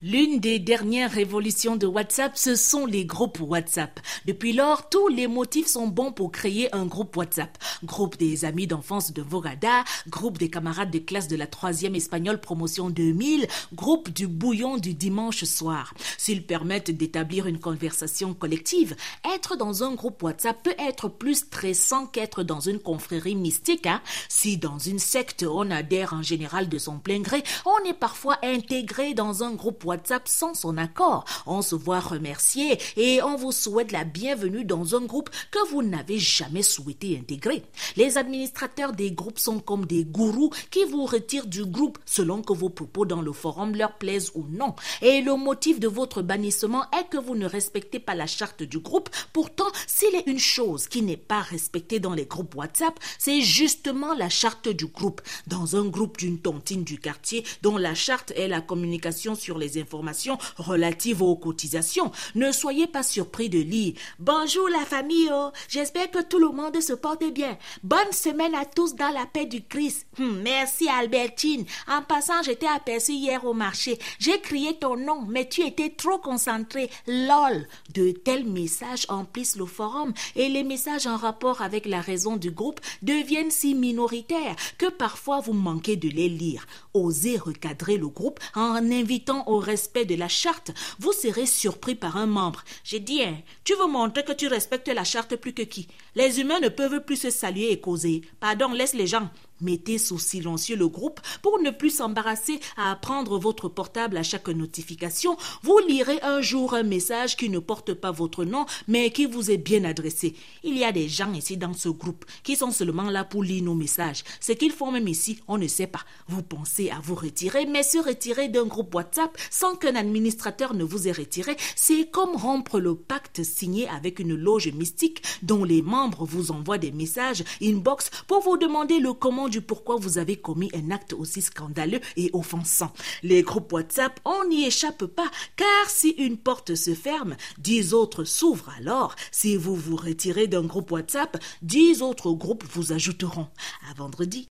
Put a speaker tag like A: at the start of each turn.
A: L'une des dernières révolutions de WhatsApp, ce sont les groupes WhatsApp. Depuis lors, tous les motifs sont bons pour créer un groupe WhatsApp. Groupe des amis d'enfance de Vogada, groupe des camarades de classe de la troisième espagnole promotion 2000, groupe du bouillon du dimanche soir. S'ils permettent d'établir une conversation collective, être dans un groupe WhatsApp peut être plus stressant qu'être dans une confrérie mystique. Hein. Si dans une secte on adhère en général de son plein gré, on est parfois intégré dans un groupe WhatsApp sans son accord. On se voit remercier et on vous souhaite la bienvenue dans un groupe que vous n'avez jamais souhaité intégrer. Les administrateurs des groupes sont comme des gourous qui vous retirent du groupe selon que vos propos dans le forum leur plaisent ou non. Et le motif de votre bannissement est que vous ne respectez pas la charte du groupe. Pourtant, s'il est une chose qui n'est pas respectée dans les groupes WhatsApp, c'est justement la charte du groupe. Dans un groupe d'une tontine du quartier dont la charte est la communication sur les informations relatives aux cotisations. Ne soyez pas surpris de lire Bonjour la famille, oh. j'espère que tout le monde se porte bien. Bonne semaine à tous dans la paix du Christ. Hmm, merci Albertine. En passant, j'étais aperçue hier au marché. J'ai crié ton nom, mais tu étais trop concentré. LOL. De tels messages emplissent le forum et les messages en rapport avec la raison du groupe deviennent si minoritaires que parfois vous manquez de les lire. Osez recadrer le groupe en invitant au respect de la charte, vous serez surpris par un membre. J'ai dit, hein, tu veux montrer que tu respectes la charte plus que qui? Les humains ne peuvent plus se saluer et causer. Pardon, laisse les gens. Mettez sous silencieux le groupe pour ne plus s'embarrasser à prendre votre portable à chaque notification. Vous lirez un jour un message qui ne porte pas votre nom, mais qui vous est bien adressé. Il y a des gens ici dans ce groupe qui sont seulement là pour lire nos messages. Ce qu'ils font même ici, on ne sait pas. Vous pensez à vous retirer, mais se retirer d'un groupe WhatsApp sans qu'un administrateur ne vous ait retiré, c'est comme rompre le pacte signé avec une loge mystique dont les membres vous envoient des messages inbox pour vous demander le comment du pourquoi vous avez commis un acte aussi scandaleux et offensant. Les groupes WhatsApp, on n'y échappe pas, car si une porte se ferme, dix autres s'ouvrent alors. Si vous vous retirez d'un groupe WhatsApp, dix autres groupes vous ajouteront. À vendredi.